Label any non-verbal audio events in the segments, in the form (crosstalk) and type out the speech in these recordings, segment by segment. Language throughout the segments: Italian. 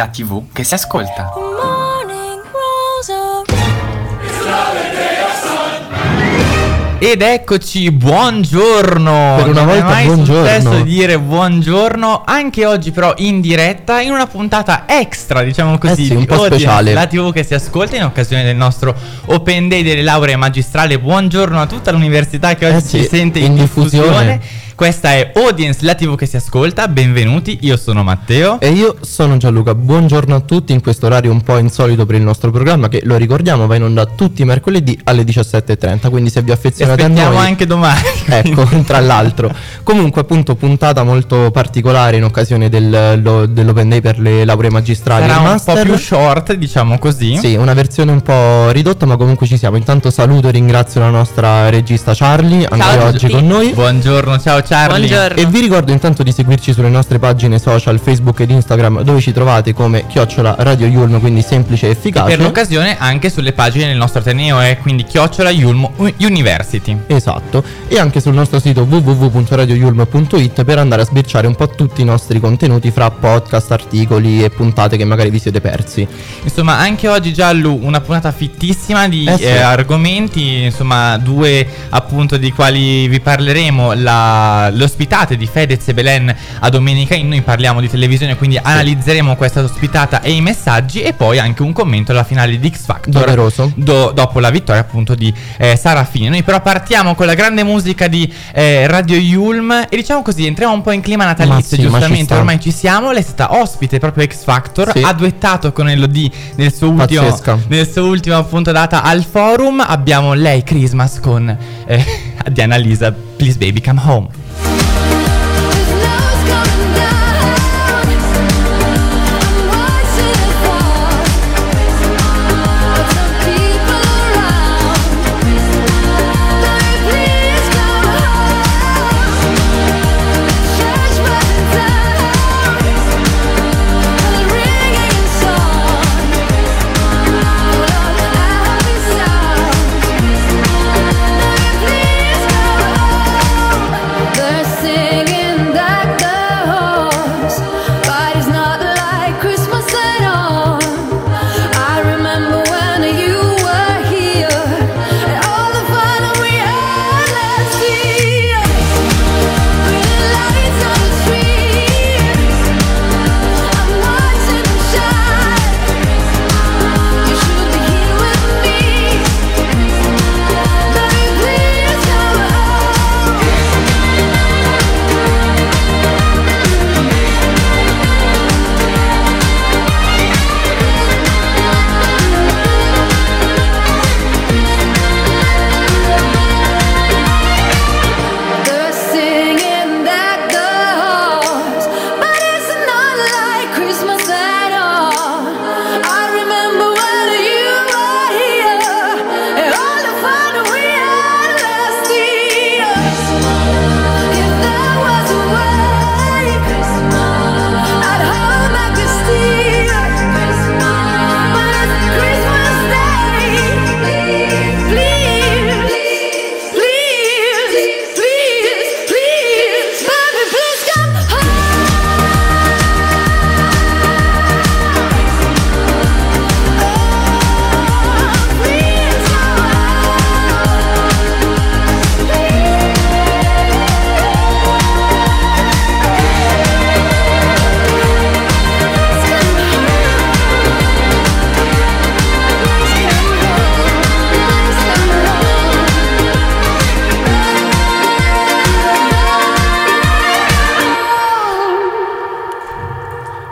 La TV che si ascolta. Ed eccoci, buongiorno! Per una Non volta è mai buongiorno. successo dire buongiorno, anche oggi però in diretta, in una puntata extra, diciamo così, Eh sì, un di po' Audience, speciale. La TV che si ascolta in occasione del nostro Open Day delle lauree magistrali. Buongiorno a tutta l'università che oggi Eh sì, ci sente in, in diffusione. diffusione. Questa è Audience, la TV che si ascolta. Benvenuti, io sono Matteo. E io sono Gianluca, buongiorno a tutti in questo orario un po' insolito per il nostro programma che lo ricordiamo va in onda tutti i mercoledì alle 17.30, quindi se vi affezionate a aspettiamo noi... anche domani. (laughs) Ecco, tra l'altro. Comunque appunto puntata molto particolare in occasione del- lo- dell'Open Day per le lauree magistrali Sarà un po' più short, diciamo così. Sì, una versione un po' ridotta, ma comunque ci siamo. Intanto saluto e ringrazio la nostra regista Charlie, anche a oggi con noi. Buongiorno, ciao Charlie. Buongiorno. E vi ricordo intanto di seguirci sulle nostre pagine social, Facebook ed Instagram, dove ci trovate come chiocciola Radio Yulm, quindi semplice e efficace. Per l'occasione anche sulle pagine del nostro Ateneo è quindi chiocciola Yulmo University. Esatto, e anche sul nostro sito www.radioyulm.it per andare a sbirciare un po' tutti i nostri contenuti fra podcast, articoli e puntate che magari vi siete persi. Insomma, anche oggi Giallu una puntata fittissima di Eh sì. eh, argomenti, insomma, due appunto di quali vi parleremo, la- l'ospitata di Fedez e Belen a Domenica In, noi parliamo di televisione, quindi analizzeremo questa ospitata e i messaggi e poi anche un commento alla finale di X Factor. Do- dopo la vittoria appunto di eh, Sara Fini. Noi però partiamo con la grande musica di eh, Radio Yulm e diciamo così entriamo un po' in clima natalizio, sì, ci giustamente sta. ormai ci siamo, lei è stata ospite proprio X Factor, Sì. ha duettato con Elodie nel suo ultimo nel suo ultimo appunto data al forum, abbiamo lei Christmas con eh, Diana Lisa, Please Baby Come Home.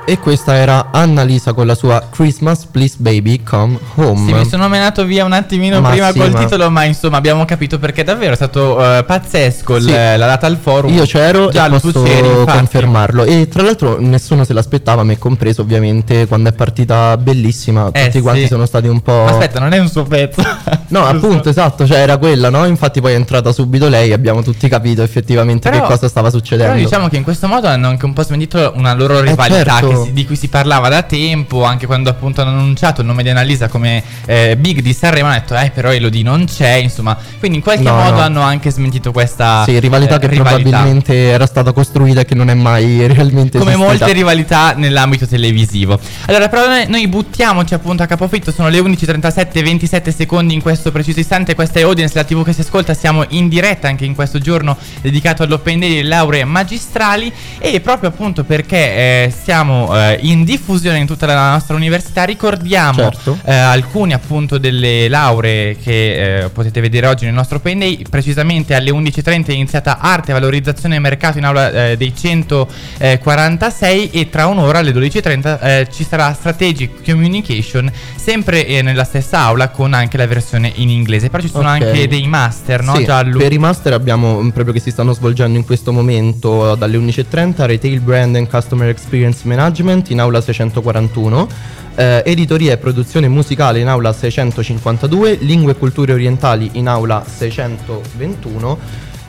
E questa era Annalisa con la sua Christmas Please Baby Come Home. Sì, mi sono menato via un attimino Ma prima sì, col ma- titolo, ma insomma abbiamo capito perché davvero è stato eh, pazzesco Sì. la data al forum. Io c'ero Già, e posso c'eri, confermarlo. E tra l'altro nessuno se l'aspettava, me compreso ovviamente, quando è partita bellissima. Eh, tutti quanti sì. sono stati un po'... Aspetta, non è un suo pezzo. (laughs) No, appunto, esatto, cioè era quella, no? Infatti poi è entrata subito lei e abbiamo tutti capito effettivamente Però- che cosa stava succedendo. Però diciamo che in questo modo hanno anche un po' smentito una loro rivalità certo. che. Si- di cui si parlava da tempo, anche quando appunto hanno annunciato il nome di Annalisa come eh, Big di Sanremo, hanno detto eh però Elodie non c'è, insomma, quindi in qualche No, modo no. hanno anche smentito questa Sì, rivalità eh, che rivalità. probabilmente era stata costruita e che non è mai realmente come esistita. molte rivalità nell'ambito televisivo. Allora, però noi, noi buttiamoci appunto a capofitto, sono le 11:37 27 secondi in questo preciso istante, questa è Audience, la TV che si ascolta, siamo in diretta anche in questo giorno dedicato all'Open Day delle lauree magistrali e proprio appunto perché eh, siamo eh, in diffusione in tutta la nostra università, ricordiamo Certo. eh, alcune appunto delle lauree che eh, potete vedere oggi nel nostro Open Day. Precisamente alle 11.30 è iniziata arte, valorizzazione e mercato in aula eh, dei 146 e tra un'ora alle 12.30 eh, ci sarà Strategic Communication sempre eh, nella stessa aula con anche la versione in inglese. Però ci sono Ok. anche dei master, no Sì, Giallo? per i master abbiamo mm, proprio che si stanno svolgendo in questo momento dalle 11.30 Retail Brand and Customer Experience Management in aula 641 eh, editoria e produzione musicale in aula 652 lingue e culture orientali in aula 621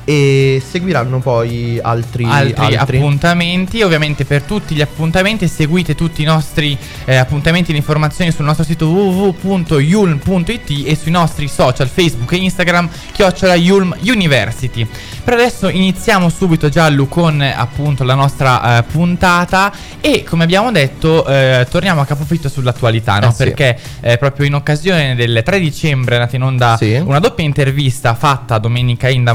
e seguiranno poi altri, altri, altri. appuntamenti. Ovviamente per tutti gli appuntamenti seguite tutti i nostri eh, appuntamenti e le informazioni sul nostro sito www.yulm.it e sui nostri social Facebook e Instagram chiocciola Yulm University. Per adesso iniziamo subito Giallo con eh, appunto la nostra eh, puntata e come abbiamo detto eh, torniamo a capofitto sull'attualità, no? Eh sì. perché eh, proprio in occasione del 3 dicembre è andata in onda Sì. una doppia intervista fatta domenica in da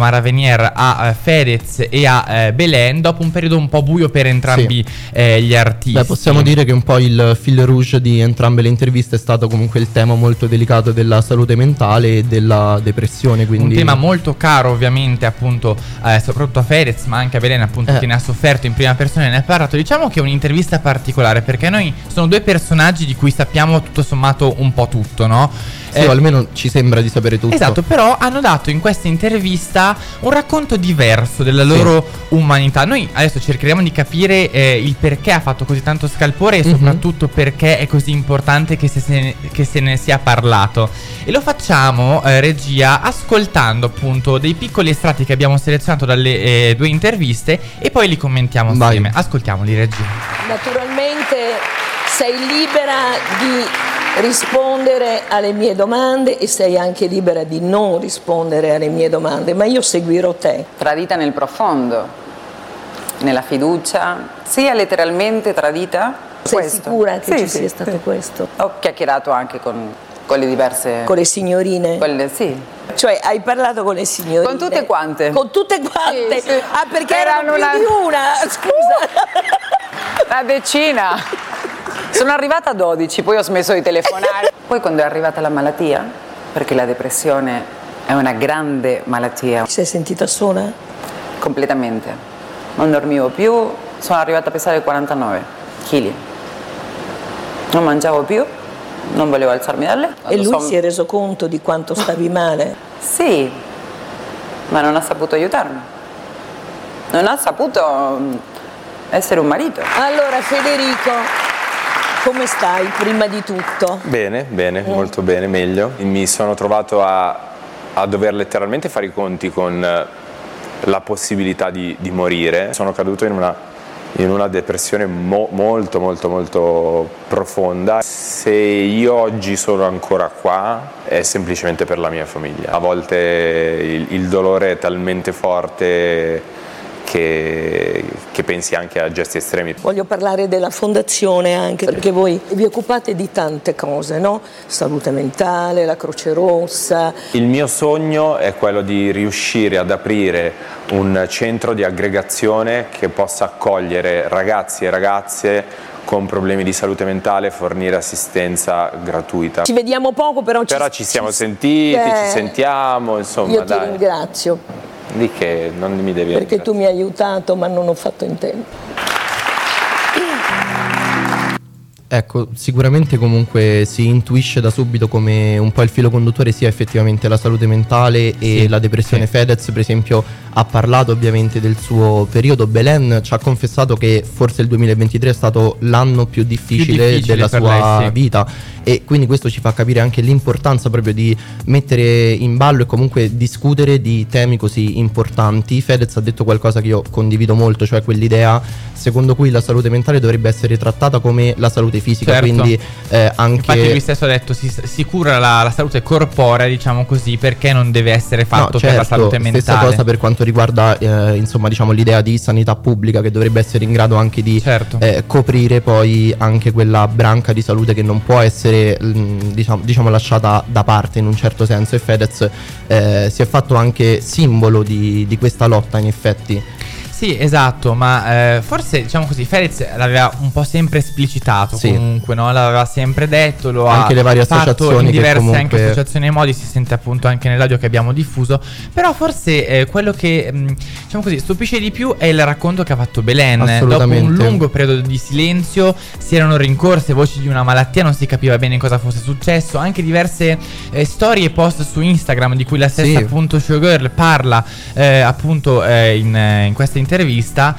A eh, Fedez e a eh, Belen dopo un periodo un po' buio per entrambi eh, gli artisti. Beh, possiamo dire che un po' il fil rouge di entrambe le interviste è stato comunque il tema molto delicato della salute mentale e della depressione. Quindi Un tema molto caro ovviamente appunto eh, soprattutto a Fedez ma anche a Belen appunto che ne ha sofferto in prima persona e ne ha parlato Diciamo che è un'intervista particolare perché noi sono due personaggi di cui sappiamo tutto sommato un po' tutto no? Sì, Eh, o almeno ci sembra di sapere tutto. Esatto, però hanno dato in questa intervista un racconto diverso della Sì. loro umanità. Noi adesso cercheremo di capire eh, il perché ha fatto così tanto scalpore e Mhm. soprattutto perché è così importante che se, se ne, che se ne sia parlato. E lo facciamo, eh, regia, ascoltando appunto dei piccoli estratti che abbiamo selezionato dalle eh, due interviste e poi li commentiamo Vai. assieme. Ascoltiamoli, regia. Naturalmente sei libera di rispondere alle mie domande e sei anche libera di non rispondere alle mie domande, ma io seguirò te. Tradita nel profondo, nella fiducia, sia letteralmente tradita. Sei Questo. sicura che Sì, ci sì, sia stato sì. questo? Ho chiacchierato anche con, con le diverse... Con le signorine? con le- sì. Cioè hai parlato con le signorine? Con tutte quante. Con tutte quante? Sì, sì. Ah perché Erano erano una- di una, scusa. (laughs) Una decina. Sono arrivata a 12, poi ho smesso di telefonare. (laughs) Poi quando è arrivata la malattia, perché la depressione è una grande malattia, Ti sei sentita sola? completamente. Non dormivo più, sono arrivata a pesare 49 kg. Non mangiavo più, non volevo alzarmi dal letto. E lui Son- si è reso conto di quanto stavi male? Sì, ma non ha saputo aiutarmi. Non ha saputo mm, essere un marito. Allora Federico, come stai prima di tutto? Bene, bene, molto bene, meglio. Mi sono trovato a, a dover letteralmente fare i conti con eh, la possibilità di, di morire. Sono caduto in una, in una depressione mo- molto, molto, molto profonda. Se io oggi sono ancora qua è semplicemente per la mia famiglia. A volte il, il dolore è talmente forte che, che pensi anche a gesti estremi. Voglio parlare della fondazione anche perché voi vi occupate di tante cose, no? Salute mentale, la Croce Rossa. Il mio sogno è quello di riuscire ad aprire un centro di aggregazione che possa accogliere ragazzi e ragazze con problemi di salute mentale fornire assistenza gratuita. Ci vediamo poco però Però ci siamo ci- sentiti, Eh, ci sentiamo, insomma, Io ti dai. ringrazio Di che non mi devi perché tu mi hai aiutato ma non ho fatto in tempo. Ecco, sicuramente comunque si intuisce da subito come un po' il filo conduttore sia effettivamente la salute mentale e Sì, la depressione. sì. Fedez, per esempio, ha parlato ovviamente del suo periodo. Belen ci ha confessato che forse il 2023 è stato l'anno più difficile, difficile della sua lei, sì. vita e quindi questo ci fa capire anche l'importanza proprio di mettere in ballo e comunque discutere di temi così importanti. Fedez ha detto qualcosa che io condivido molto, cioè quell'idea secondo cui la salute mentale dovrebbe essere trattata come la salute fisica, Certo. quindi eh, anche Infatti lui stesso ha detto si, si cura la, la salute corporea, diciamo così, perché non deve essere fatto No, per la certo, salute mentale. Stessa cosa per quanto riguarda eh, insomma, diciamo, l'idea di sanità pubblica che dovrebbe essere in grado anche di Certo. eh, coprire poi anche quella branca di salute che non può essere mm, diciamo, diciamo, lasciata da parte in un certo senso e Fedez eh, si è fatto anche simbolo di, di questa lotta in effetti. Sì, esatto, ma eh, forse diciamo così, Fedez l'aveva un po' sempre esplicitato Sì. comunque, no? L'aveva sempre detto, lo ha Anche le varie fatto associazioni in diverse anche comunque- associazioni e modi, si sente appunto anche nell'audio che abbiamo diffuso, però forse eh, quello che mh, diciamo così stupisce di più è il racconto che ha fatto Belen. Dopo un lungo periodo di silenzio si erano rincorse voci di una malattia, non si capiva bene cosa fosse successo, anche diverse eh, storie e post su Instagram di cui la stessa Sì. appunto Showgirl parla eh, appunto eh, in, eh, in questa intervista do-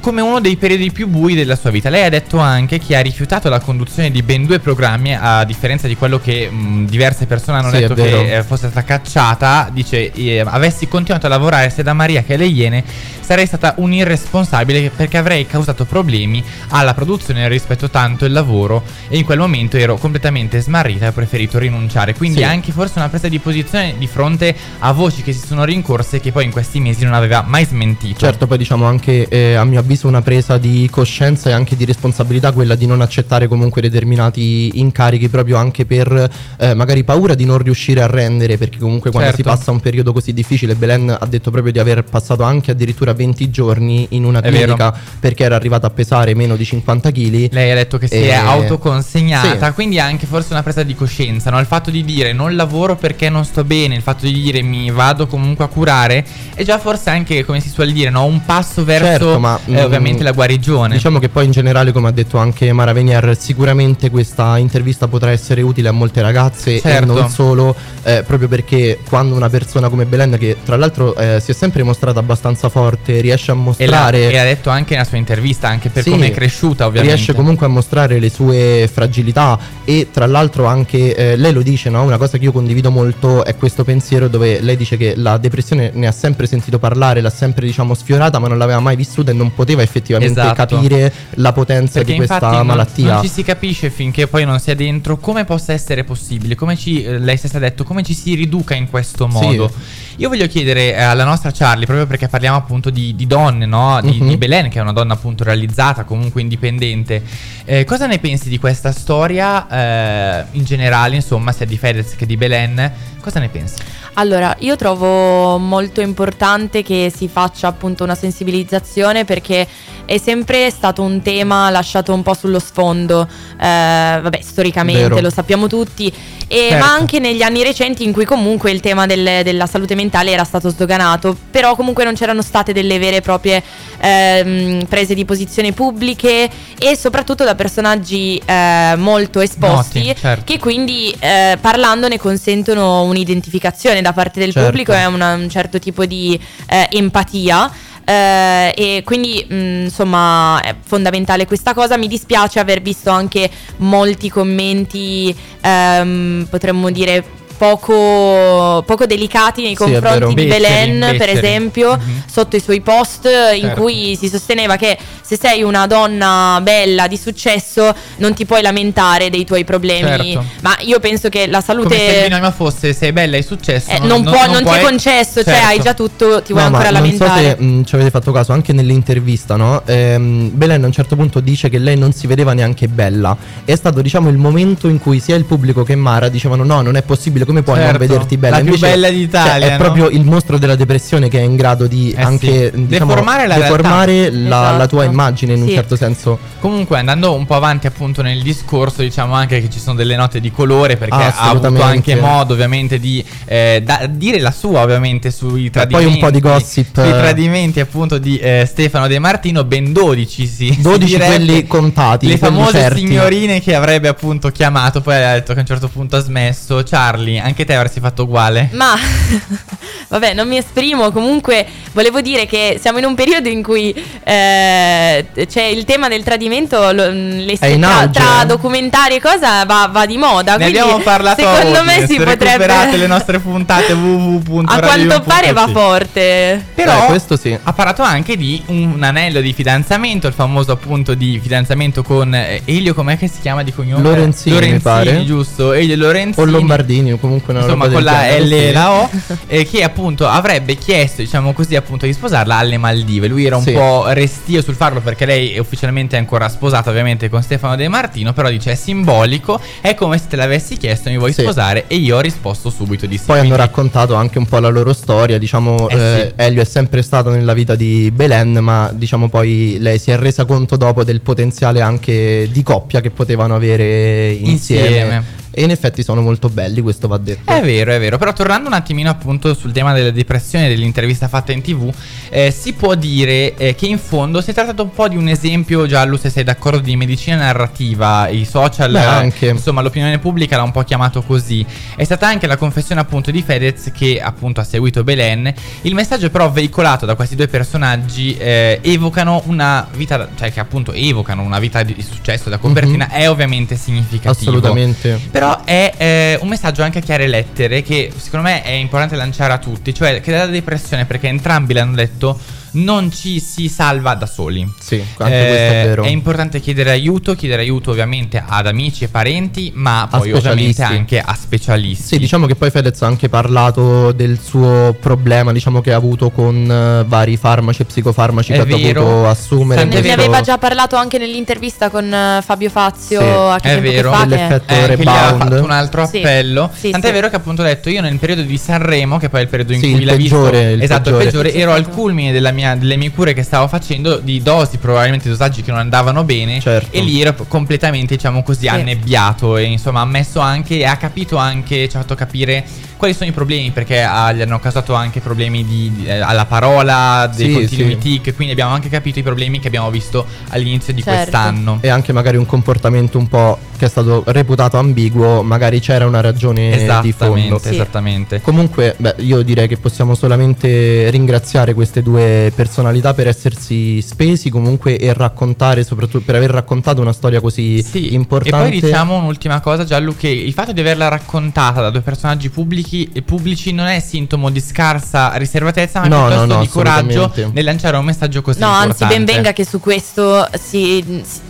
come uno dei periodi più bui della sua vita. Lei ha detto anche che ha rifiutato la conduzione di ben due programmi, a differenza di quello che mh, diverse persone hanno Sì, detto che eh, fosse stata cacciata. Dice: eh, Avessi continuato a lavorare sia da Maria che alle Iene, sarei stata un irresponsabile perché avrei causato problemi alla produzione rispetto tanto il lavoro. E in quel momento ero completamente smarrita e ho preferito rinunciare. Quindi Sì. anche forse una presa di posizione di fronte a voci che si sono rincorse e che poi in questi mesi non aveva mai smentito. Certo, poi diciamo anche eh, a mio avviso una presa di coscienza e anche di responsabilità quella di non accettare comunque determinati incarichi proprio anche per eh, magari paura di non riuscire a rendere perché comunque quando Certo. si passa un periodo così difficile Belen ha detto proprio di aver passato anche addirittura 20 giorni in una clinica perché era arrivata a pesare meno di 50 kg. Lei ha detto che si Eh, è autoconsegnata, sì. quindi anche forse una presa di coscienza, no? Il fatto di dire non lavoro perché non sto bene, il fatto di dire mi vado comunque a curare, è già forse anche, come si suol dire, no? Un passo verso Certo, ma, eh, mm, ovviamente la guarigione. Diciamo che poi in generale, come ha detto anche Mara Venier, sicuramente questa intervista potrà essere utile a molte ragazze Certo. e non solo, eh, proprio perché quando una persona come Belen, che tra l'altro eh, si è sempre mostrata abbastanza forte, riesce a mostrare... e ha detto anche nella sua intervista, anche per Sì, come è cresciuta ovviamente. Riesce comunque a mostrare le sue fragilità e tra l'altro anche eh, lei lo dice, no? una cosa che io condivido molto è questo pensiero dove lei dice che la depressione ne ha sempre sentito parlare, l'ha sempre diciamo sfiorata ma non l'aveva mai vissuta e non poteva effettivamente Esatto. capire la potenza Perché di questa non- malattia. Non, ci si capisce finché poi non sia dentro come possa essere possibile, come ci, eh, lei stessa ha detto, come ci si riduca in questo Sì. modo. Io voglio chiedere eh, alla nostra Charlie, proprio perché parliamo appunto di, di donne, no? Di, Mhm. di Belen, che è una donna appunto realizzata, comunque indipendente. Eh, cosa ne pensi di questa storia eh, in generale, insomma, sia di Fedez che di Belen? Cosa ne pensi? Allora, io trovo molto importante che si faccia appunto una sensibilizzazione perché è sempre stato un tema lasciato un po' sullo sfondo, eh, vabbè, storicamente Vero. lo sappiamo tutti, e- Certo. ma anche negli anni recenti in cui comunque il tema del- della salute mentale era stato sdoganato, però comunque non c'erano state delle vere e proprie ehm, prese di posizione pubbliche e soprattutto da personaggi eh, molto esposti Noti, certo. che quindi eh, parlando ne consentono un'identificazione da parte del Certo. pubblico e un certo tipo di eh, empatia. Eh, e quindi mh, insomma è fondamentale questa cosa. Mi dispiace aver visto anche molti commenti, ehm, potremmo dire. Poco, poco delicati nei Sì, è vero. confronti di Belen, per beceri. esempio, Mhm. sotto i suoi post, in Certo. cui si sosteneva che se sei una donna bella di successo non ti puoi lamentare dei tuoi problemi. Certo. Ma io penso che la salute Come se il fosse sei bella e successo. eh, non, può- non ti è concesso, cioè Certo. hai già tutto, ti vuoi No, ma ancora non so lamentare. se mh, ci avete fatto caso anche nell'intervista, no? Ehm, Belen a un certo punto dice che lei non si vedeva neanche bella. È stato, diciamo, il momento in cui sia il pubblico che Mara dicevano: No, non è possibile, come puoi non Certo, vederti bella? la più Invece, bella d'Italia, cioè, è no? proprio il mostro della depressione che è in grado di Eh anche sì. diciamo, Deformare la deformare la, la tua Esatto. Immagine in un Sì. certo senso. Comunque andando un po' avanti appunto nel discorso diciamo anche che ci sono delle note di colore perché Ah, ha avuto anche modo ovviamente di eh, da- dire la sua ovviamente sui poi tradimenti un po' di gossip, sui tradimenti appunto di eh, Stefano De Martino ben 12 si, si 12 direbbe. quelli contati, le quelli famose certi. signorine che avrebbe appunto chiamato poi ha detto che a un certo punto ha smesso Charlie anche te avresti fatto uguale Ma (laughs) vabbè, non mi esprimo. Comunque, volevo dire che siamo in un periodo in cui eh, c'è il tema del tradimento. lo- le in tra, tra eh? documentari e cosa va, va di moda. ne abbiamo parlato secondo oggi, me si potrebbe. le nostre (laughs) puntate www. A quanto pare va forte. Però Eh, questo sì. ha parlato anche di un anello di fidanzamento, il famoso appunto di fidanzamento con eh, Elio, com'è che si chiama di cognome? Lorenzini, mi pare. giusto? Elio Lorenzini. O Lombardini o comunque una Insomma, roba con del la genere, L e sì. la O, (laughs) eh, che appunto avrebbe chiesto, diciamo così, appunto di sposarla alle Maldive. Lui era un Sì. po' restio sul farlo perché lei è ufficialmente ancora sposata, ovviamente, con Stefano De Martino. Però dice: è simbolico, è come se te l'avessi chiesto, mi vuoi Sì. sposare? E io ho risposto subito di sì. Poi hanno Quindi- raccontato anche un po' la loro storia, diciamo Eh eh, sì. Elio è sempre stato nella vita di Belen, ma diciamo poi lei si è resa conto dopo del potenziale anche di coppia che potevano avere insieme. Insieme. E in effetti sono molto belli, questo va detto. È vero, è vero, però tornando un attimino appunto sul tema della depressione dell'intervista fatta in tv, eh, si può dire eh, che in fondo si è trattato un po' di un esempio, Giallo, se sei d'accordo, di medicina narrativa, i social, Beh, eh, anche. insomma l'opinione pubblica l'ha un po' chiamato così. È stata anche la confessione appunto di Fedez che appunto ha seguito Belen. Il messaggio però veicolato da questi due personaggi eh, evocano una vita, cioè che appunto evocano una vita di di successo da copertina, è ovviamente significativo. Assolutamente. Però è eh, un messaggio anche a chiare lettere che secondo me è importante lanciare a tutti, cioè che dalla depressione, perché entrambi l'hanno detto, non ci si salva da soli. Sì, anche questo è vero. È importante chiedere aiuto, chiedere aiuto ovviamente ad amici e parenti, ma A poi ovviamente anche a specialisti. Sì, diciamo che poi Fedez ha anche parlato del suo problema, diciamo che ha avuto con eh, vari farmaci e psicofarmaci È che ha vero. dovuto assumere. Ne vero. aveva già parlato anche nell'intervista con eh, Fabio Fazio Sì, a che è vero. che fa. Dell'effetto Eh, che gli ha rebound. fatto un altro Sì. appello. Sì, Tant'è sì. vero che appunto ho detto io nel periodo di Sanremo, che poi è il periodo in Sì, cui il l'ha peggiore, visto, il esatto, peggiore. il peggiore, ero al culmine della mia- delle mie cure che stavo facendo di dosi, probabilmente dosaggi che non andavano bene. Certo. E lì ero completamente, diciamo così, Sì. annebbiato. E insomma, ha messo anche e ha capito anche, ci ha fatto capire quali sono i problemi, perché ah, gli hanno causato anche problemi di, di- eh, alla parola, dei Sì, continui sì. tic. Quindi abbiamo anche capito i problemi che abbiamo visto all'inizio di Certo. quest'anno. E anche magari un comportamento un po' che è stato reputato ambiguo, magari c'era una ragione di fondo. Esattamente, Sì. esattamente. Comunque, beh, io direi che possiamo solamente ringraziare queste due personalità per essersi spesi comunque e raccontare, soprattutto per aver raccontato una storia così Sì, importante. E poi diciamo un'ultima cosa, Gianlu, che il fatto di averla raccontata da due personaggi pubblici, e pubblici non è sintomo di scarsa riservatezza, ma No, piuttosto no, no, di coraggio nel lanciare un messaggio così No, anzi, importante. ben venga che su questo si, si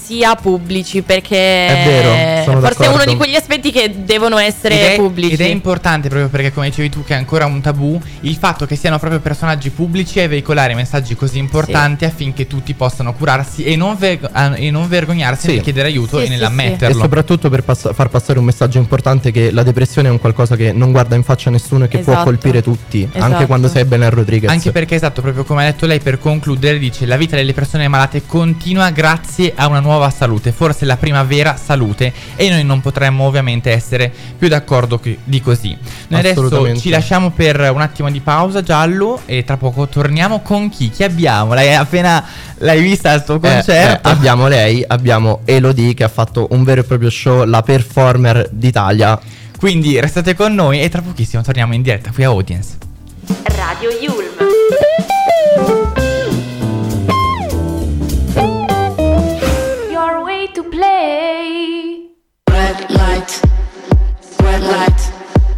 sia pubblici perché È vero, sono forse è uno d'accordo. di quegli aspetti che devono essere Ed è, pubblici. ed è importante proprio perché come dicevi tu che è ancora un tabù il fatto che siano proprio personaggi pubblici e veicolare messaggi così importanti affinché tutti possano curarsi e non, ver- ah, e non vergognarsi Sì. nel chiedere aiuto Sì, e sì, nell'ammetterlo. E soprattutto per pass- far passare un messaggio importante che la depressione è un qualcosa che non guarda in faccia a nessuno e che può Esatto. colpire tutti, Esatto. anche quando sei Belen Rodriguez. Anche perché esatto, proprio come ha detto lei per concludere, dice la vita delle persone malate continua grazie a una nuova salute, forse la prima vera salute e noi non potremmo ovviamente essere più d'accordo che- di così. Noi adesso ci lasciamo per un attimo di pausa giallo e tra poco torniamo con chi? Chi abbiamo? L'hai appena l'hai vista al suo Eh, concerto? eh, abbiamo lei, abbiamo Elodie che ha fatto un vero e proprio show, la performer d'Italia. Quindi restate con noi e tra pochissimo torniamo in diretta qui a Audience. Radio Yulm. Play. Red light, red light,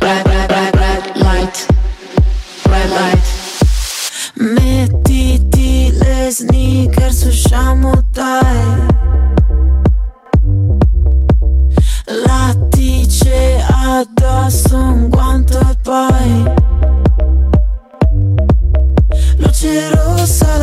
red, red, red, red light, red light. Mettiti le sneakers, usciamo dai. Lattice addosso, un guanto e poi Luce rossa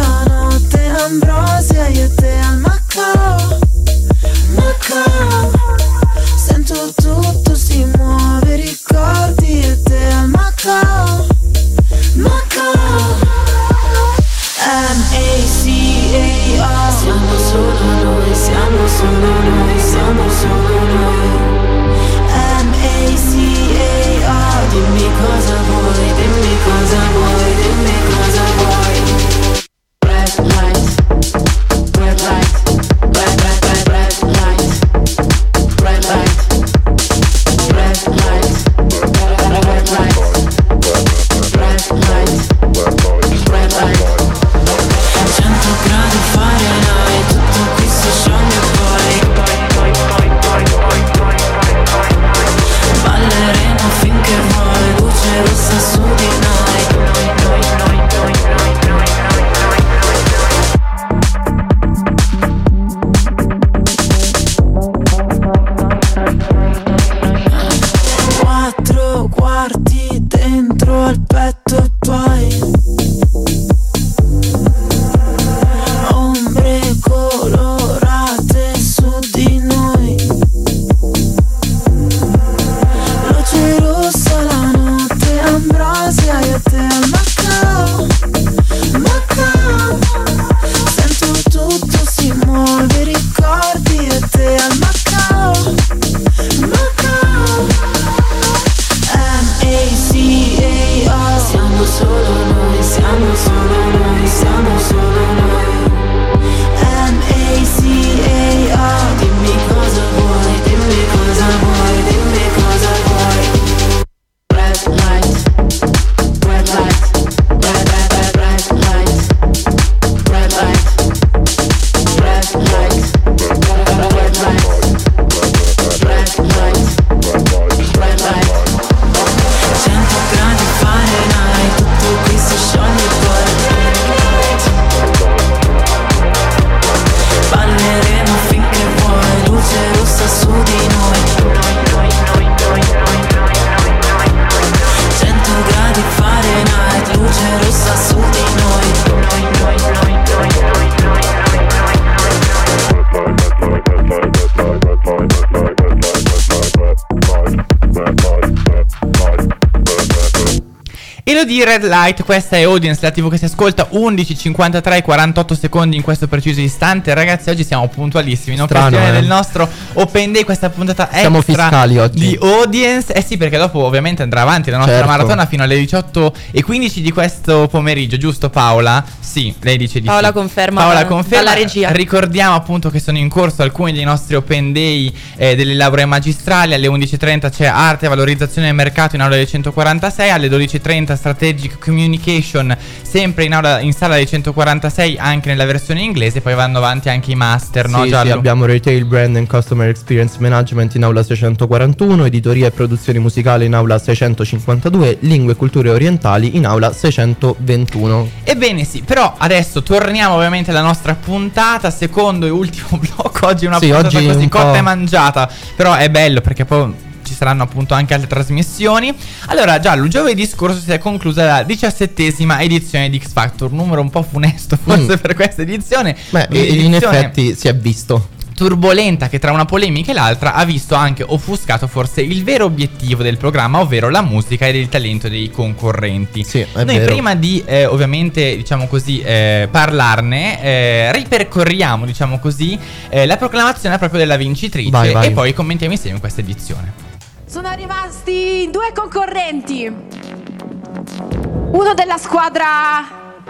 di Red Light, questa è Audience, la TV che si ascolta 11, 53 e 48 secondi in questo preciso istante. Ragazzi, oggi siamo puntualissimi in Strano, occasione eh. del nostro Open Day, questa puntata Siamo extra fiscali oggi. di Audience. Eh sì, perché dopo ovviamente andrà avanti la nostra Certo. maratona fino alle 18 e 15 di questo pomeriggio, giusto Paola? Sì, lei dice di Paola sì. conferma Paola conferma. dalla regia. Ricordiamo appunto che sono in corso alcuni dei nostri Open Day eh, delle lauree magistrali. Alle 11.30 c'è arte, valorizzazione del mercato in aula del 146. Alle 12.30 strategic communication, sempre in, aula, in sala del 146, anche nella versione inglese. Poi vanno avanti anche i master, no? Sì, abbiamo Retail Brand and Customer Experience Management in aula 641, editoria e produzioni musicali in aula 652, lingue e culture orientali in aula 621. Ebbene sì, però adesso torniamo ovviamente alla nostra puntata, secondo e ultimo (laughs) blocco. Oggi è una Sì, puntata così cotta e mangiata, però è bello perché poi ci saranno appunto anche altre trasmissioni. Allora, Giallo, giovedì scorso si è conclusa la diciassettesima edizione di X Factor, numero un po' funesto (laughs) forse Mm. per questa edizione. Beh, e- in effetti si è visto. turbolenta che tra una polemica e l'altra ha visto anche offuscato forse il vero obiettivo del programma, ovvero la musica ed il talento dei concorrenti. Sì, è Noi vero. prima di eh, ovviamente diciamo così eh, parlarne eh, ripercorriamo diciamo così eh, la proclamazione proprio della vincitrice Vai, vai. e poi commentiamo insieme questa edizione. Sono rimasti due concorrenti. Uno della squadra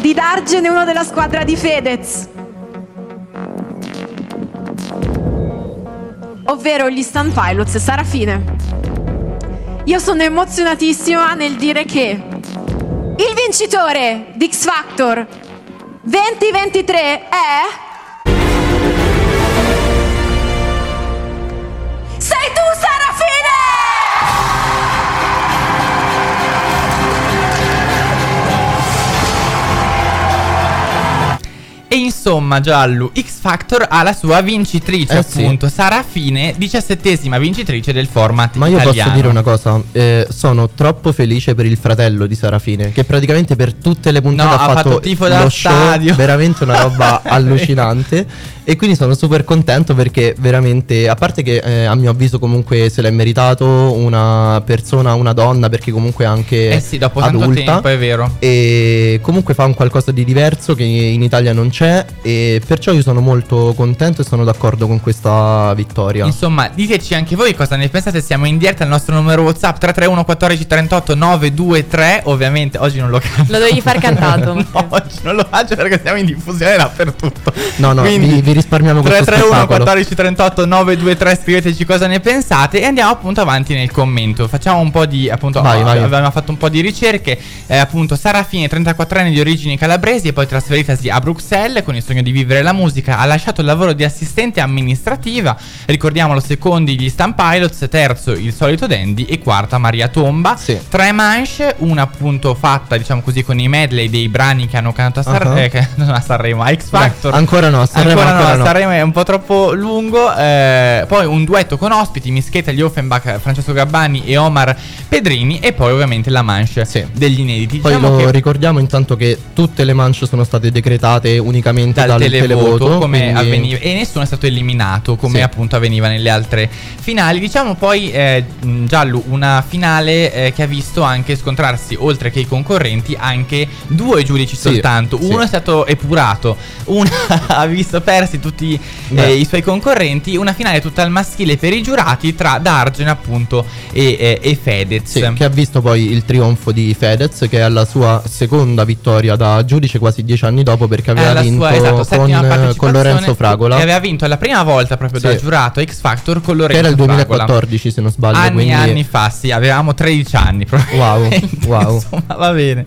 di Dargen e uno della squadra di Fedez. Ovvero gli Stan Pilots e Sarafine. Io sono emozionatissima nel dire che il vincitore di X Factor 2023 è... Sei tu, Sarafine! E insomma Giallo X Factor ha la sua vincitrice Eh sì. appunto Sara Fine, diciassettesima vincitrice del format Ma io italiano. posso dire una cosa, eh, sono troppo felice per il fratello di Sarafine, che praticamente per tutte le puntate No, ha, ha fatto tifo da stadio. (laughs) veramente una roba (laughs) allucinante. E quindi sono super contento perché veramente, a parte che eh, a mio avviso comunque se l'è meritato una persona, una donna, perché comunque anche Eh sì, dopo tanto adulta. tempo, è vero. E comunque fa un qualcosa di diverso che in Italia non c'è e perciò io sono molto contento e sono d'accordo con questa vittoria. Insomma, diteci anche voi cosa ne pensate. Siamo in diretta al nostro numero WhatsApp 331 14 38 923. Ovviamente oggi non lo cambio. Lo dovevi far cantato. (laughs) no, oggi non lo faccio perché siamo in diffusione dappertutto. No, no, Quindi, vi, vi risparmiamo questo 331 spettacolo. 14 38 923 scriveteci cosa ne pensate e andiamo appunto avanti nel commento. Facciamo un po' di appunto Vai, vai. avevamo fatto un po' di ricerche, eh, appunto Sara Fine 34 anni di origini calabresi e poi trasferitasi a Bruxelles con il sogno di vivere la musica, ha lasciato il lavoro di assistente amministrativa, ricordiamolo secondi gli Stan Pilots, terzo il solito Dandy e quarta Maria Tomba. Sì. Tre manche, una appunto fatta diciamo così con i medley dei brani che hanno cantato a, Sanremo, Uh-huh. eh, che- (laughs) a Sanremo, a X Beh, Factor. ancora no, Sanremo ancora, ancora no, no. Sanremo è un po' troppo lungo. eh, poi un duetto con ospiti, Mischeta, gli Offenbach, Francesco Gabbani e Omar Pedrini. E poi ovviamente la manche Sì. degli inediti. Poi diciamo lo che ricordiamo intanto che tutte le manche sono state decretate unicamente dal, dal, televoto, come quindi- avveniva e nessuno è stato eliminato come Sì. appunto avveniva nelle altre finali. Diciamo poi eh, Giallo una finale eh, che ha visto anche scontrarsi oltre che i concorrenti anche due giudici Sì, soltanto. sì. uno è stato epurato uno (laughs) ha visto persi tutti eh, i suoi concorrenti. Una finale tutta al maschile per i giurati tra Dargen appunto e, e Fedez. Sì, che ha visto poi il trionfo di Fedez che è la sua seconda vittoria da giudice quasi dieci anni dopo perché aveva vinto sua, esatto, con, settima con Lorenzo Fragola E aveva vinto la prima volta proprio da Sì. giurato X Factor con che Lorenzo era il Fragola. 2014 se non sbaglio Anni quindi anni fa, sì, avevamo 13 anni Wow, probabilmente, wow. (laughs) Insomma, va bene.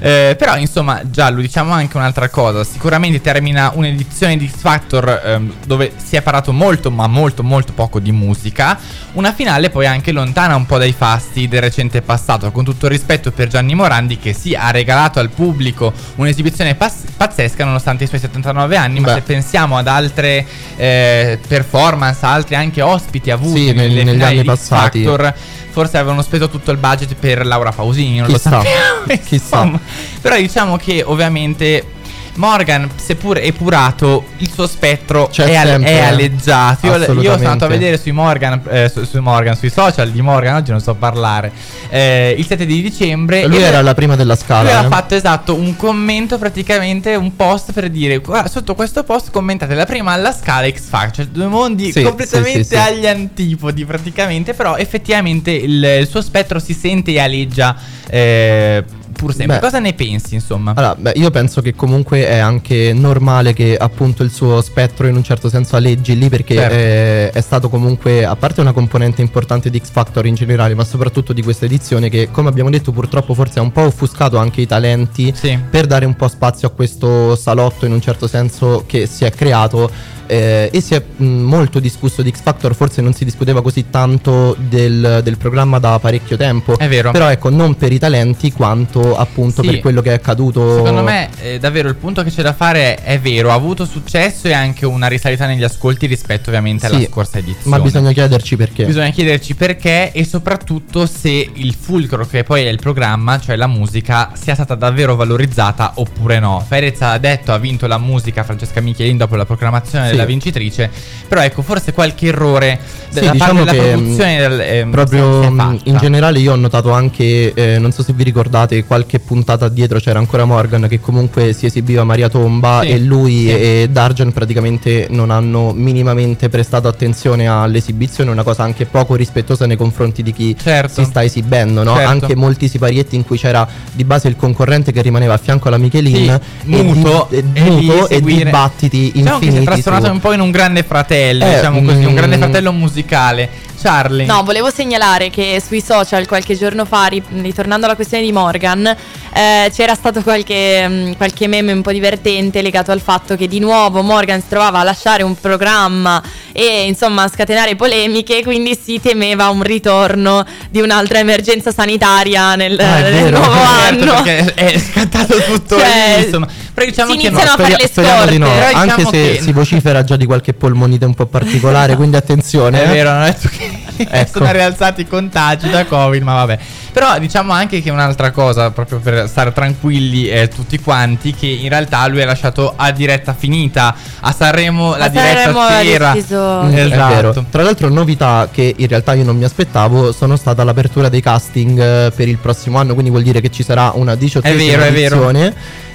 Eh, però insomma Giallo diciamo anche un'altra cosa Sicuramente termina un'edizione di X Factor ehm, Dove si è parlato molto ma molto molto poco di musica Una finale poi anche lontana un po' dai fasti del recente passato Con tutto il rispetto per Gianni Morandi Che sì ha regalato al pubblico un'esibizione pas- pazzesca Nonostante i suoi 79 anni Ma Beh. se pensiamo ad altre eh, performance Altri anche ospiti avuti Sì, nel- nelle negli anni passati. Factor Forse avevano speso tutto il budget per Laura Pausini, non Chissà, lo sappiamo. (laughs) chissà. insomma. Però diciamo che ovviamente Morgan, seppur epurato, il suo spettro C'è è, al- è alleggiato. Io, io sono andato a vedere sui Morgan, eh, su, su Morgan, sui social di Morgan, oggi non so parlare, eh, il 7 di dicembre. Lui era la prima della lui scala. ha eh. fatto esatto un commento, praticamente un post per dire: "Guarda, sotto questo post commentate la prima alla scala X Factor, cioè due mondi Sì, completamente sì, sì, sì. agli antipodi, praticamente. Però effettivamente il, il suo spettro si sente e aleggia eh, pur sempre. Beh. Cosa ne pensi, insomma? Allora, beh, io penso che comunque è anche normale che appunto il suo spettro in un certo senso alleggi lì perché Certo. eh, è stato comunque, a parte una componente importante di X Factor in generale, ma soprattutto di questa edizione che come abbiamo detto purtroppo forse ha un po' offuscato anche i talenti Sì. per dare un po' spazio a questo salotto in un certo senso che si è creato. Eh, e si è mh, molto discusso di X Factor, forse non si discuteva così tanto del, del programma da parecchio tempo. È vero. Però ecco, non per i talenti quanto appunto Sì. per quello che è accaduto. Secondo me, eh, davvero, il punto che c'è da fare è vero. Ha avuto successo e anche una risalita negli ascolti rispetto, ovviamente, alla Sì, scorsa edizione. Ma bisogna chiederci perché. Bisogna chiederci perché e soprattutto se il fulcro che poi è il programma, cioè la musica, sia stata davvero valorizzata oppure no. Fedez ha detto ha vinto la musica Francesca Michelin dopo la proclamazione Sì. Della vincitrice, però ecco forse qualche errore Sì, da diciamo parte della produzione ehm, Proprio fatta. in generale io ho notato anche, eh, non so se vi ricordate, qualche puntata dietro c'era ancora Morgan che comunque si esibiva Maria Tomba Sì, e lui sì. e Dargen praticamente non hanno minimamente prestato attenzione all'esibizione, una cosa anche poco rispettosa nei confronti di chi Certo. si sta esibendo, no? Certo. Anche molti siparietti in cui c'era di base il concorrente che rimaneva a fianco alla Michelin Sì, e, muto, di- e, e lì muto e seguire- dibattiti Diciamo che si è infiniti trasformato un po' in un grande fratello, Eh, diciamo così, un grande mm. fratello musicale. Charlie. No, volevo segnalare che sui social qualche giorno fa, ri- ritornando alla questione di Morgan, eh, c'era stato qualche, mh, qualche meme un po' divertente legato al fatto che di nuovo Morgan si trovava a lasciare un programma e insomma a scatenare polemiche, quindi si temeva un ritorno di un'altra emergenza sanitaria nel, Ah, è nel vero. nuovo Certo, anno. perché è (laughs) scattato tutto Cioè, lì, insomma. Però diciamo si che iniziano a fare Speria- le di no, scorte. Però anche diciamo se che- si vocifera già di qualche polmonite un po' particolare, (laughs) quindi attenzione. È eh. vero, hanno detto che (laughs) Ecco. sono rialzati i contagi da Covid, ma vabbè. Però diciamo anche che un'altra cosa, proprio per stare tranquilli eh, tutti quanti, che in realtà lui ha lasciato a diretta finita. A Sanremo la A diretta Sanremo c'era. deciso- Mm, Esatto. È vero. Tra l'altro, novità che in realtà io non mi aspettavo sono stata l'apertura dei casting eh, per il prossimo anno, quindi vuol dire che ci sarà una diciottesima È vero, è vero.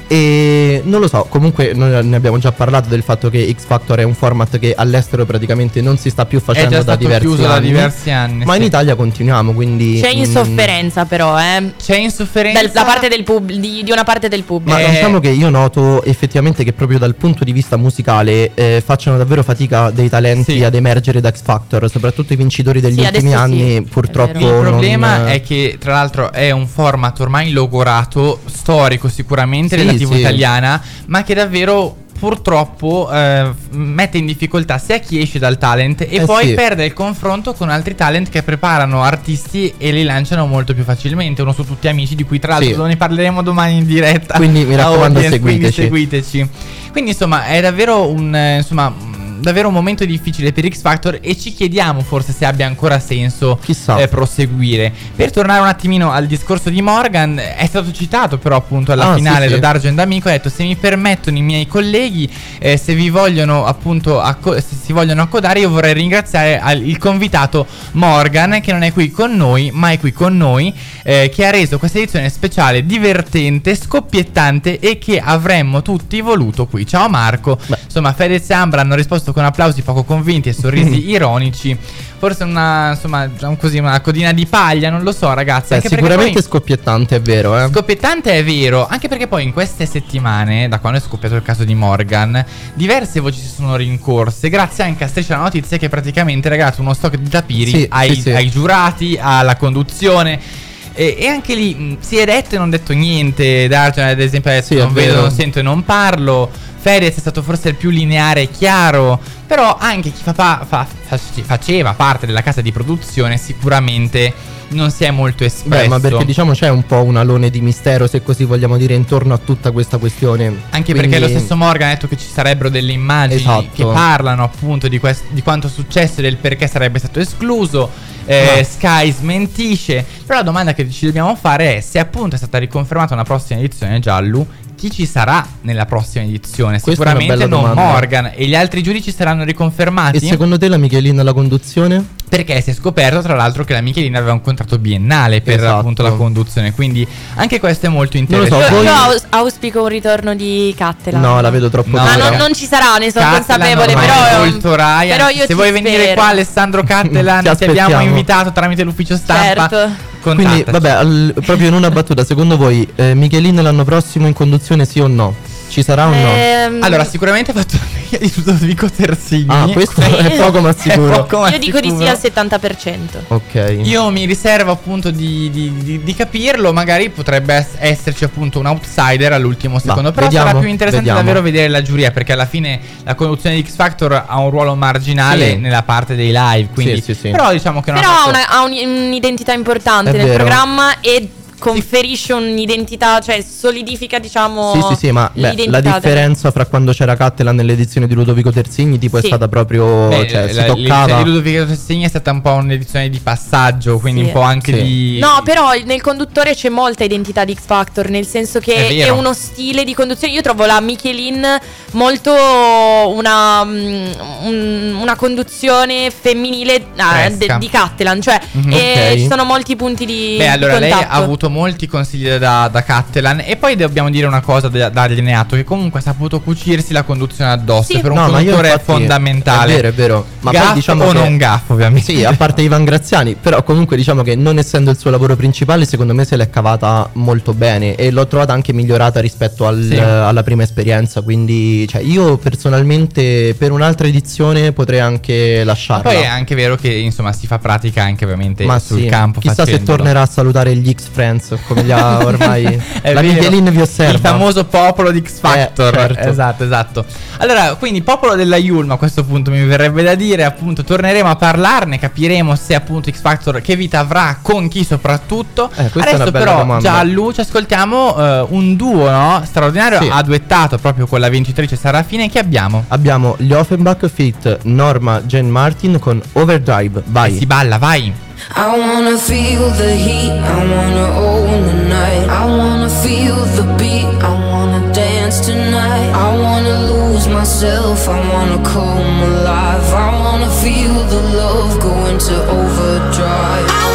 E non lo so, comunque noi ne abbiamo già parlato del fatto che X Factor è un format che all'estero praticamente non si sta più È facendo già da stato diversi chiuso da anni. diversi anni. Ma sì. in Italia continuiamo, quindi C'è mm, insofferenza però, eh. c'è insofferenza. Dal- da parte del pub- di, di una parte del pubblico. Ma Eh, diciamo che io noto effettivamente che proprio dal punto di vista musicale eh, facciano davvero fatica dei talenti Sì. ad emergere da X Factor, soprattutto i vincitori degli Sì, ultimi anni è purtroppo vero. Il problema non- è che, tra l'altro, è un format ormai logorato, storico sicuramente TV sì. italiana, ma che davvero purtroppo eh, mette in difficoltà sia chi esce dal talent e Eh poi sì. perde il confronto con altri talent che preparano artisti e li lanciano molto più facilmente. Uno su tutti amici, di cui tra l'altro Sì. ne parleremo domani in diretta. Quindi mi raccomando, audience, quindi seguiteci. seguiteci. Quindi insomma è davvero un eh, insomma davvero un momento difficile per X Factor e ci chiediamo forse se abbia ancora senso Chissà. eh, proseguire. Per tornare un attimino al discorso di Morgan, è stato citato però appunto alla Ah, finale sì, da sì. Dargen D'Amico, ha detto se mi permettono i miei colleghi, eh, se vi vogliono appunto, acco- se si vogliono accodare, io vorrei ringraziare al- il convitato Morgan che non è qui con noi, ma è qui con noi, eh, che ha reso questa edizione speciale divertente, scoppiettante e che avremmo tutti voluto qui. Ciao Marco. Insomma, Fedez e Ambra hanno risposto con applausi poco convinti e sorrisi (laughs) ironici. Forse una, insomma, diciamo così, una codina di paglia, non lo so, ragazzi. Beh, sicuramente poi- scoppiettante, è vero, eh. Scoppiettante è vero, anche perché poi in queste settimane, da quando è scoppiato il caso di Morgan, diverse voci si sono rincorse, grazie anche a Striscia la Notizia che praticamente regalato uno stock di tapiri Sì, ai, sì, sì. ai giurati, alla conduzione. E, e anche lì mh, si è detto e non detto niente. Dargen, ad esempio, ha detto Sì, non vedo, non sento e non parlo. Fedez è stato forse il più lineare e chiaro. Però anche chi fa fa- fa- faceva parte della casa di produzione sicuramente non si è molto espresso. Beh, ma perché diciamo c'è un po' un alone di mistero, se così vogliamo dire, intorno a tutta questa questione. Anche Quindi- perché lo stesso Morgan ha detto che ci sarebbero delle immagini Esatto. che parlano appunto di, quest- di quanto successo e del perché sarebbe stato escluso. Eh, Ma- Sky smentisce. Però la domanda che ci dobbiamo fare è se appunto è stata riconfermata una prossima edizione giallo, chi ci sarà nella prossima edizione? Questa Sicuramente non domanda. Morgan. E gli altri giudici saranno E riconfermati? secondo te la Michelin alla conduzione? Perché si è scoperto tra l'altro che la Michelin aveva un contratto biennale per Esatto. appunto la conduzione, quindi anche questo è molto Non lo so, interessante. Io, voi- io aus- auspico un ritorno di Cattelan. No, la vedo troppo No, Ma dura. non, non ci sarà, ne sono Cattelan consapevole, ormai però, è molto Ryan. però io Se vuoi venire spero. qua Alessandro Cattelan, Ti ti, abbiamo invitato tramite l'ufficio stampa. Certo. Quindi, vabbè, al- proprio in una battuta, secondo voi eh, Michelin l'anno prossimo in conduzione sì o no? Ci sarà o no? Ehm, Allora, sicuramente ha fatto (laughs) meglio di Ludovico Terzigni. Ah, questo è poco ma (laughs) sicuro. poco ma io dico di sì sicuro. al 70%. Ok. Io mi riservo appunto di, di- di- di capirlo, magari potrebbe es- esserci appunto un outsider all'ultimo secondo, però vediamo, sarà più interessante vediamo. davvero vedere la giuria perché alla fine la conduzione di X Factor ha un ruolo marginale Sì. nella parte dei live, quindi Sì, sì, sì. però diciamo che non Però ha ha, fatto- una- ha un- un'identità importante È nel vero. programma e conferisce un'identità, cioè solidifica, diciamo. Sì, sì, sì, ma beh, la differenza fra quando c'era Cattelan nell'edizione di Ludovico Terzigni tipo Sì. è stata proprio, Beh, cioè, la- si l'edizione toccava. di Ludovico Terzigni è stata un po' un'edizione di passaggio, quindi Sì. un po' anche Sì. di No, però nel conduttore c'è molta identità di X Factor, nel senso che È è, uno stile di conduzione. Io trovo la Michelin molto una, mm, un- una conduzione femminile ah, de- di Cattelan, cioè Mhm. eh, Ok. ci sono molti punti di, Beh, di allora lei contatto. ha avuto molti consigli da, da Cattelan e poi dobbiamo dire una cosa da, dargliene atto che comunque ha saputo cucirsi la conduzione addosso Sì. per un No, conduttore è fondamentale. È vero, è vero. Ma Gaff poi diciamo o che- non gaff, ovviamente. Sì, a parte Ivan Graziani, però comunque diciamo che non essendo il suo lavoro principale, secondo me se l'è cavata molto bene e l'ho trovata anche migliorata rispetto al- Sì. alla prima esperienza, quindi cioè, io personalmente per un'altra edizione potrei anche Ma lasciarla. poi è anche vero che insomma si fa pratica anche ovviamente Ma sul sì, campo. chissà se facendolo. tornerà a salutare gli X-Friends come ha ormai (laughs) la. Michelin vi osserva. Il famoso popolo di X Factor. Eh, certo. Esatto, esatto. Allora, quindi popolo della Yulm a questo punto mi verrebbe da dire, appunto, torneremo a parlarne, capiremo se appunto X Factor che vita avrà, con chi soprattutto. Eh, Adesso però domanda. già a luce ascoltiamo eh, un duo, no? Straordinario, Sì. duettato proprio con la vincitrice Sarafine che abbiamo. Abbiamo gli Offenbach Fit Norma Jane Martin con Overdrive. Vai. Eh, si balla, vai. I wanna feel the heat, I wanna own the night. I wanna feel the beat, I wanna dance tonight. I wanna lose myself, I wanna come alive. I wanna feel the love go into overdrive.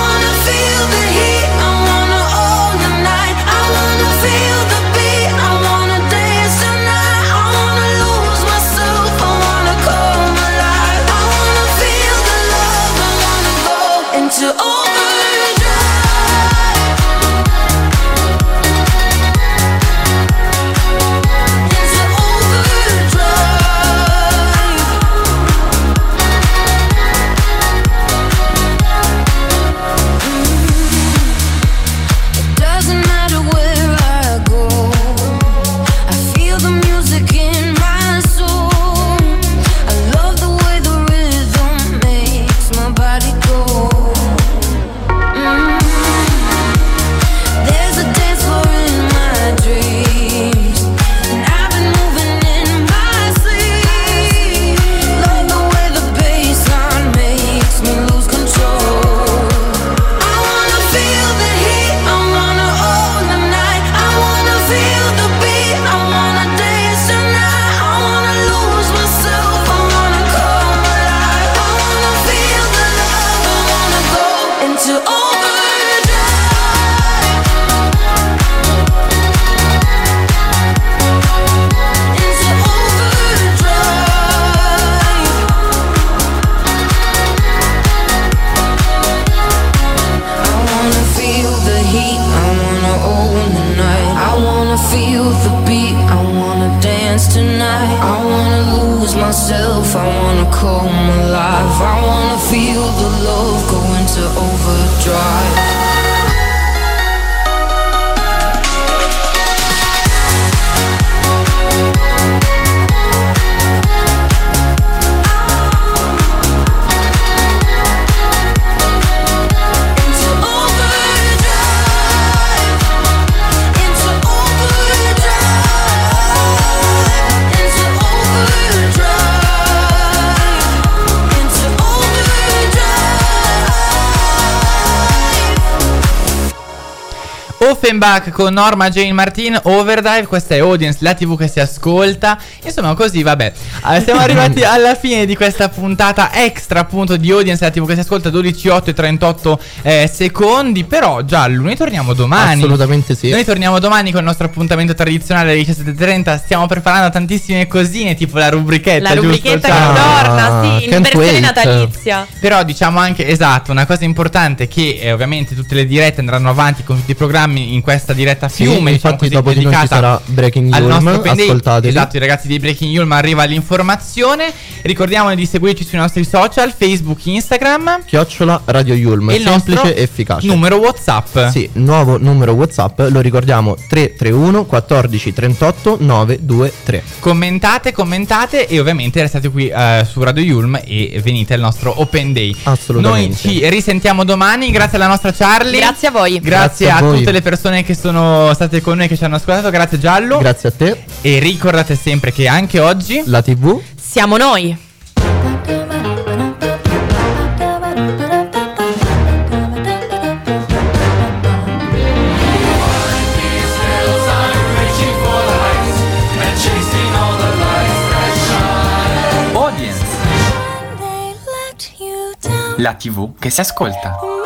Myself, I wanna call alive. Offenbach con Norma Jane Martin, Overdrive, questa è Audience, la TV che si ascolta. Insomma, così vabbè. Eh, siamo arrivati (laughs) alla fine di questa puntata extra appunto di Audience, la TV che si ascolta 12, 8 e 38 eh, secondi. Però Giallo, noi torniamo domani. Assolutamente sì. Noi torniamo domani con il nostro appuntamento tradizionale alle 17.30. Stiamo preparando tantissime cosine, tipo la rubrichetta. La giusto, rubrichetta che Giallo? torna, sì, in versione wait. natalizia. Però diciamo anche, esatto, una cosa importante è che eh, ovviamente tutte le dirette andranno avanti con tutti i programmi in questa diretta a Sì, fiume. diciamo infatti così, dopo di noi ci sarà Breaking al Yulm, nostro ascoltateli. Esatto, i ragazzi di Breaking Yulm arriva l'informazione. Ricordiamo di seguirci sui nostri social, Facebook, Instagram. Chiocciola Radio Yulm, E il semplice e efficace. Numero WhatsApp. Sì, nuovo numero WhatsApp, lo ricordiamo 331 14 38 923. Commentate, commentate e ovviamente restate qui eh, su Radio Yulm e venite al nostro Open Day. Assolutamente. Noi ci risentiamo domani, grazie alla nostra Charlie. Grazie a voi. Grazie, Grazie a a, voi. tutte le persone che sono state con noi e che ci hanno ascoltato, grazie Giallo. Grazie a te. e ricordate sempre che anche oggi La TV Siamo noi. Audience, la TV che si ascolta.